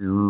Hello.